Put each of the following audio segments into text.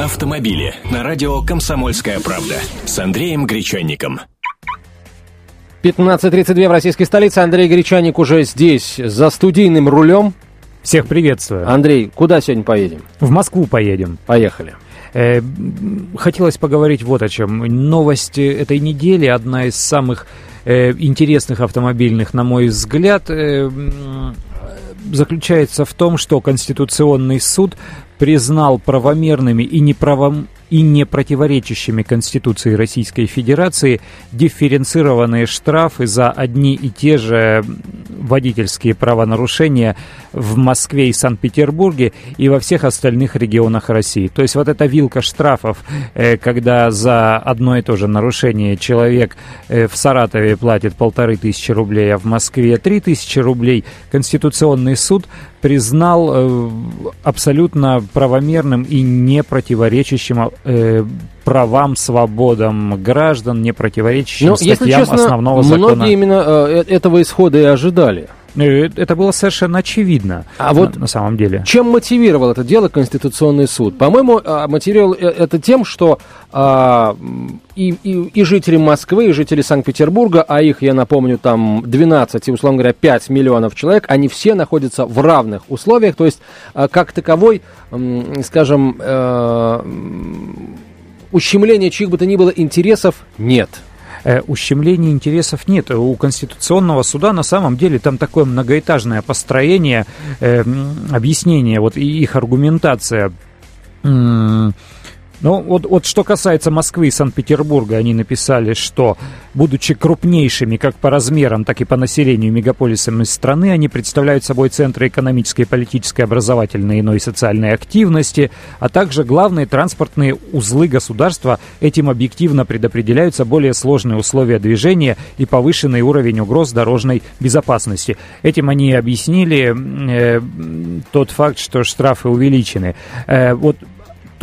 Автомобили на радио «Комсомольская правда» с Андреем Гречанником. 15.32 в российской столице. Андрей Гречаник уже здесь, за студийным рулем. Всех приветствую. Андрей, куда сегодня поедем? В Москву поедем. Поехали. Э, хотелось поговорить вот о чем. Новость этой недели, одна из самых э, интересных автомобильных, на мой взгляд, э, заключается в том, что Конституционный суд признал правомерными и неправом и не противоречащими Конституции Российской Федерации дифференцированные штрафы за одни и те же водительские правонарушения в Москве и Санкт-Петербурге и во всех остальных регионах России. То есть вот эта вилка штрафов, э, когда за одно и то же нарушение человек э, в Саратове платит полторы тысячи рублей, а в Москве три тысячи рублей, Конституционный суд признал э, абсолютно правомерным и не противоречащим правам, свободам граждан, не противоречащим Но, статьям если честно, основного закона. Многие именно э, этого исхода и ожидали. Э, Это было совершенно очевидно А на, вот на самом деле. Чем мотивировал это дело Конституционный суд? По-моему, а, мотивировал э, это тем, что а, и, и, и жители Москвы, и жители Санкт-Петербурга, а их, я напомню, там 12 и, условно говоря, 5 миллионов человек, они все находятся в равных условиях, то есть, как таковой, скажем, э, ущемления чьих бы то ни было интересов нет. Э, ущемления интересов нет. У Конституционного суда на самом деле там такое многоэтажное построение, э, объяснение, вот и их аргументация. Ну, вот, вот что касается Москвы и Санкт-Петербурга, они написали, что, будучи крупнейшими как по размерам, так и по населению мегаполисами страны, они представляют собой центры экономической, политической, образовательной иной социальной активности, а также главные транспортные узлы государства. Этим объективно предопределяются более сложные условия движения и повышенный уровень угроз дорожной безопасности. Этим они объяснили э, тот факт, что штрафы увеличены. Э, вот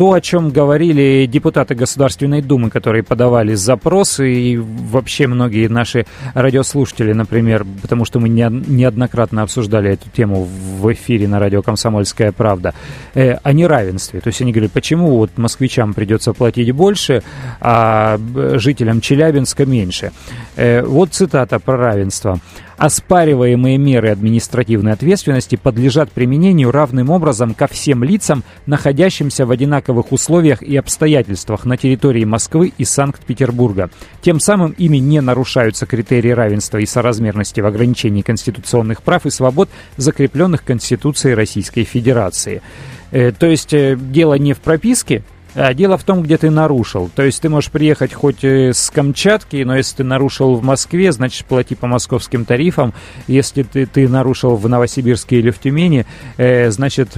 то, о чем говорили депутаты Государственной Думы, которые подавали запросы, и вообще многие наши радиослушатели, например, потому что мы не- неоднократно обсуждали эту тему в эфире на радио «Комсомольская правда», э, о неравенстве. То есть они говорят, почему вот москвичам придется платить больше, а б- жителям Челябинска меньше. Э, вот цитата про равенство. Оспариваемые меры административной ответственности подлежат применению равным образом ко всем лицам, находящимся в одинаковых условиях и обстоятельствах на территории Москвы и Санкт-Петербурга. Тем самым ими не нарушаются критерии равенства и соразмерности в ограничении конституционных прав и свобод, закрепленных Конституцией Российской Федерации. Э, То есть э, дело не в прописке, а дело в том, где ты нарушил. То есть ты можешь приехать хоть э, с Камчатки, но если ты нарушил в Москве, значит плати по московским тарифам. Если ты, ты нарушил в Новосибирске или в Тюмени, э, значит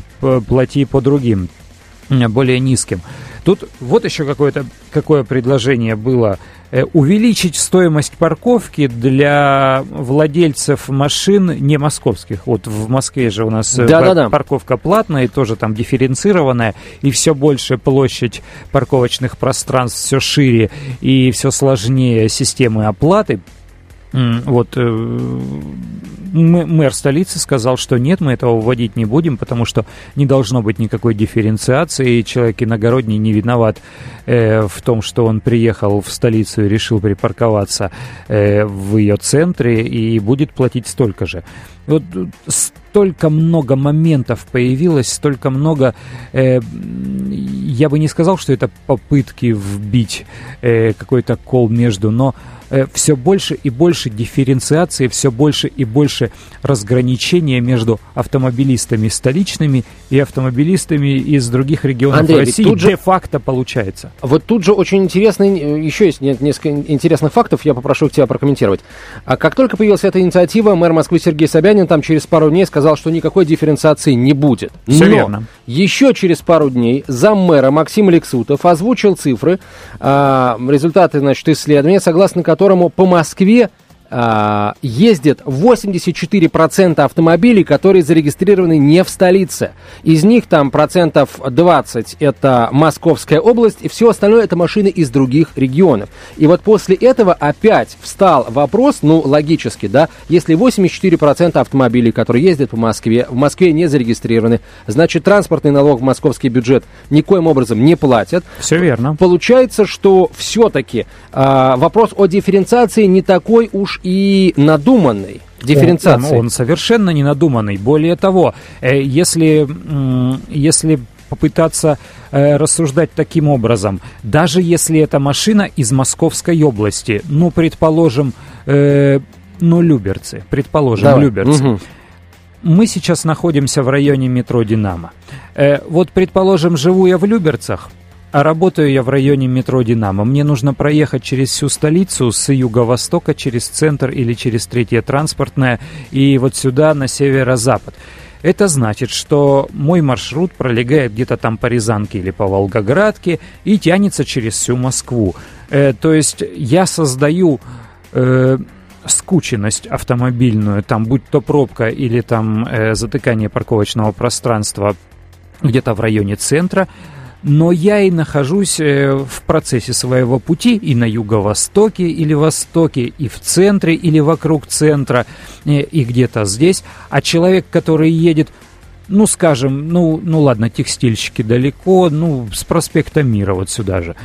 плати по другим, более низким. Тут вот еще какое-то какое предложение было. Э, Увеличить стоимость парковки для владельцев машин не московских. Вот в Москве же у нас э, Да-да-да. пар- парковка платная тоже там дифференцированная, и все больше площадь парковочных пространств все шире и все сложнее системы оплаты. Вот э, мэр столицы сказал, что нет, мы этого вводить не будем, потому что не должно быть никакой дифференциации. и Человек иногородний не виноват э, в том, что он приехал в столицу и решил припарковаться э, в ее центре и будет платить столько же. Вот э, столько много моментов появилось, столько много... э, я бы не сказал, что это попытки вбить э, какой-то кол между, но все больше и больше дифференциации, все больше и больше разграничения между автомобилистами столичными и автомобилистами из других регионов Андрей, России тут же- де-факто получается. Вот тут же очень интересный, э, еще есть не- несколько интересных фактов, я попрошу тебя прокомментировать. А как только появилась эта инициатива, мэр Москвы Сергей Собянин там через пару дней сказал, что никакой дифференциации не будет. Всё Но верно. еще через пару дней заммэра Максим Лексутов озвучил цифры, а, результаты, значит, исследования, согласно которому по Москве а, ездит 84% автомобилей, которые зарегистрированы не в столице. Из них там процентов 20 это Московская область, и все остальное это машины из других регионов. И вот после этого опять встал вопрос, ну, логически, да, если 84% автомобилей, которые ездят по Москве, в Москве не зарегистрированы, значит, транспортный налог в московский бюджет никоим образом не платят. Все верно. Получается, что все-таки э, вопрос о дифференциации не такой уж и надуманный дифференциации. Он, он, он совершенно не надуманный. Более того, э, если, если попытаться э, рассуждать таким образом, даже если эта машина из Московской области, ну, предположим, э, ну, Люберцы, предположим, Давай. Люберцы. Угу. Мы сейчас находимся в районе метро «Динамо». Э, вот, предположим, живу я в Люберцах, а работаю я в районе метро «Динамо». Мне нужно проехать через всю столицу с юго-востока, через центр или через третье транспортное, и вот сюда, на северо-запад. Это значит, что мой маршрут пролегает где-то там по Рязанке или по Волгоградке и тянется через всю Москву. Э, то есть я создаю э, скученность автомобильную, там будь то пробка или там э, затыкание парковочного пространства где-то в районе центра, но я и нахожусь э, в процессе своего пути и на юго-востоке или востоке, и в центре или вокруг центра, э, и где-то здесь. А человек, который едет ну, скажем, ну, ну ладно, текстильщики далеко, ну, с проспекта Мира вот сюда же.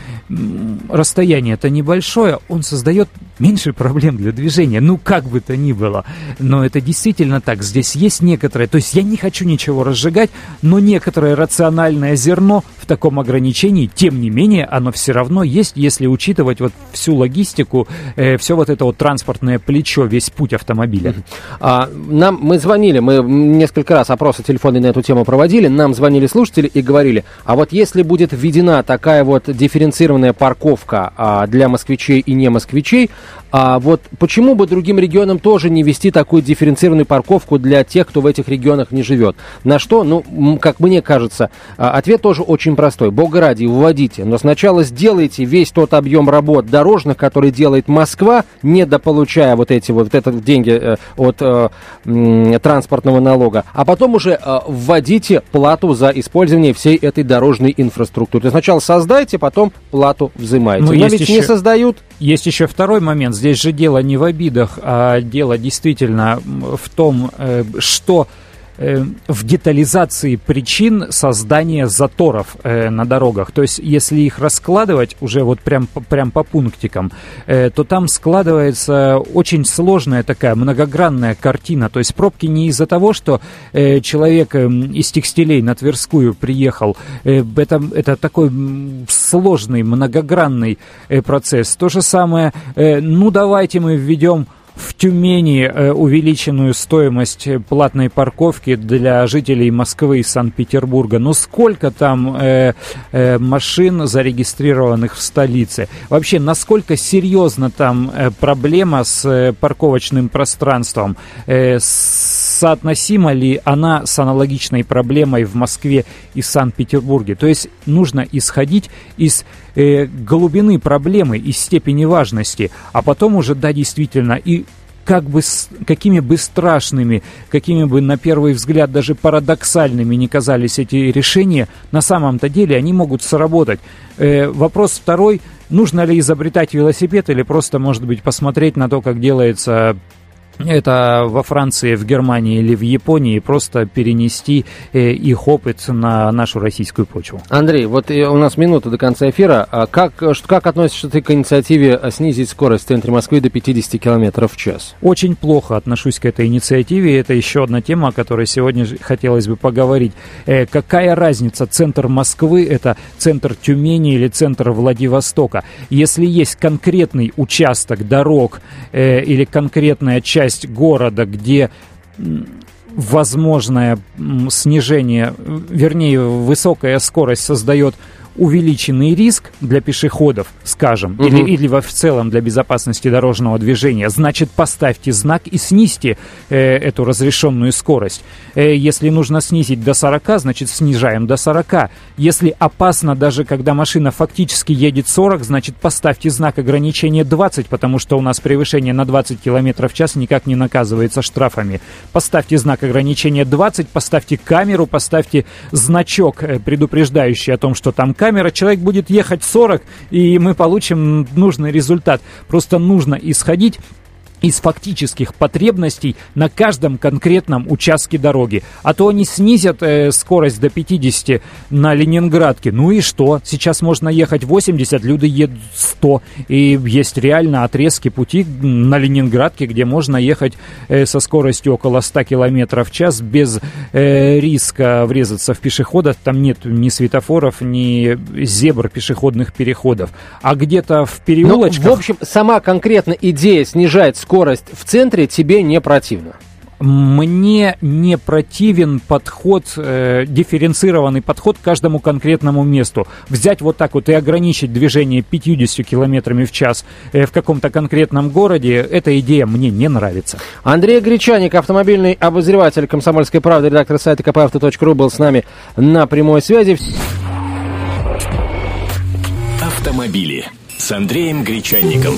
Расстояние это небольшое, он создает меньше проблем для движения, ну, как бы то ни было. Но это действительно так, здесь есть некоторое, то есть я не хочу ничего разжигать, но некоторое рациональное зерно в таком ограничении, тем не менее, оно все равно есть, если учитывать вот всю логистику, э, все вот это вот транспортное плечо, весь путь автомобиля. А, нам, мы звонили, мы несколько раз опросы телефона телефонный на эту тему проводили, нам звонили слушатели и говорили, а вот если будет введена такая вот дифференцированная парковка а, для москвичей и не москвичей, а вот почему бы другим регионам тоже не вести такую дифференцированную парковку для тех, кто в этих регионах не живет? На что, ну, как мне кажется, а, ответ тоже очень простой. Бога ради, вводите, но сначала сделайте весь тот объем работ дорожных, который делает Москва, не дополучая вот эти вот, вот это деньги э, от э, транспортного налога, а потом уже э, вводите плату за использование всей этой дорожной инфраструктуры. То есть сначала создайте, потом плату взимайте. Ну, но ведь еще... не создают. Есть еще второй момент. Здесь же дело не в обидах, а дело действительно в том, э, что в детализации причин создания заторов э, на дорогах. То есть, если их раскладывать уже вот прям, прям по пунктикам, э, то там складывается очень сложная такая многогранная картина. То есть, пробки не из-за того, что э, человек э, из текстилей на Тверскую приехал. Э, это, это такой сложный, многогранный э, процесс. То же самое, э, ну давайте мы введем в Тюмени э, увеличенную стоимость платной парковки для жителей Москвы и Санкт-Петербурга. Но сколько там э, э, машин зарегистрированных в столице? Вообще, насколько серьезна там проблема с парковочным пространством? Соотносима ли она с аналогичной проблемой в Москве и Санкт-Петербурге? То есть нужно исходить из э, глубины проблемы и степени важности, а потом уже, да, действительно, и как бы, какими бы страшными, какими бы на первый взгляд даже парадоксальными не казались эти решения, на самом-то деле они могут сработать. Э, вопрос второй, нужно ли изобретать велосипед или просто, может быть, посмотреть на то, как делается это во Франции, в Германии или в Японии, просто перенести э, их опыт на нашу российскую почву. Андрей, вот э, у нас минута до конца эфира. А как, как относишься ты к инициативе снизить скорость в центре Москвы до 50 км в час? Очень плохо отношусь к этой инициативе. Это еще одна тема, о которой сегодня хотелось бы поговорить. Э, какая разница, центр Москвы – это центр Тюмени или центр Владивостока? Если есть конкретный участок дорог или конкретная часть часть города, где возможное снижение, вернее, высокая скорость создает увеличенный риск для пешеходов, скажем, угу. или, или в целом для безопасности дорожного движения, значит, поставьте знак и снизьте э, эту разрешенную скорость. Э, если нужно снизить до 40, значит, снижаем до 40. Если опасно, даже когда машина фактически едет 40, значит, поставьте знак ограничения 20, потому что у нас превышение на 20 км в час никак не наказывается штрафами. Поставьте знак ограничения 20, поставьте камеру, поставьте значок, э, предупреждающий о том, что там камера. Человек будет ехать 40, и мы получим нужный результат. Просто нужно исходить из фактических потребностей на каждом конкретном участке дороги. А то они снизят э, скорость до 50 на Ленинградке. Ну и что? Сейчас можно ехать 80, люди едут 100. И есть реально отрезки пути на Ленинградке, где можно ехать э, со скоростью около 100 км в час без э, риска врезаться в пешеходов. Там нет ни светофоров, ни зебр пешеходных переходов. А где-то в переулочках... Ну, в общем, сама конкретно идея снижать скорость в центре тебе не противна? Мне не противен подход, э, дифференцированный подход к каждому конкретному месту. Взять вот так вот и ограничить движение 50 километрами в час э, в каком-то конкретном городе, эта идея мне не нравится. Андрей Гречаник, автомобильный обозреватель «Комсомольской правды», редактор сайта kpauto.ru был с нами на прямой связи. Автомобили с Андреем Гречанником.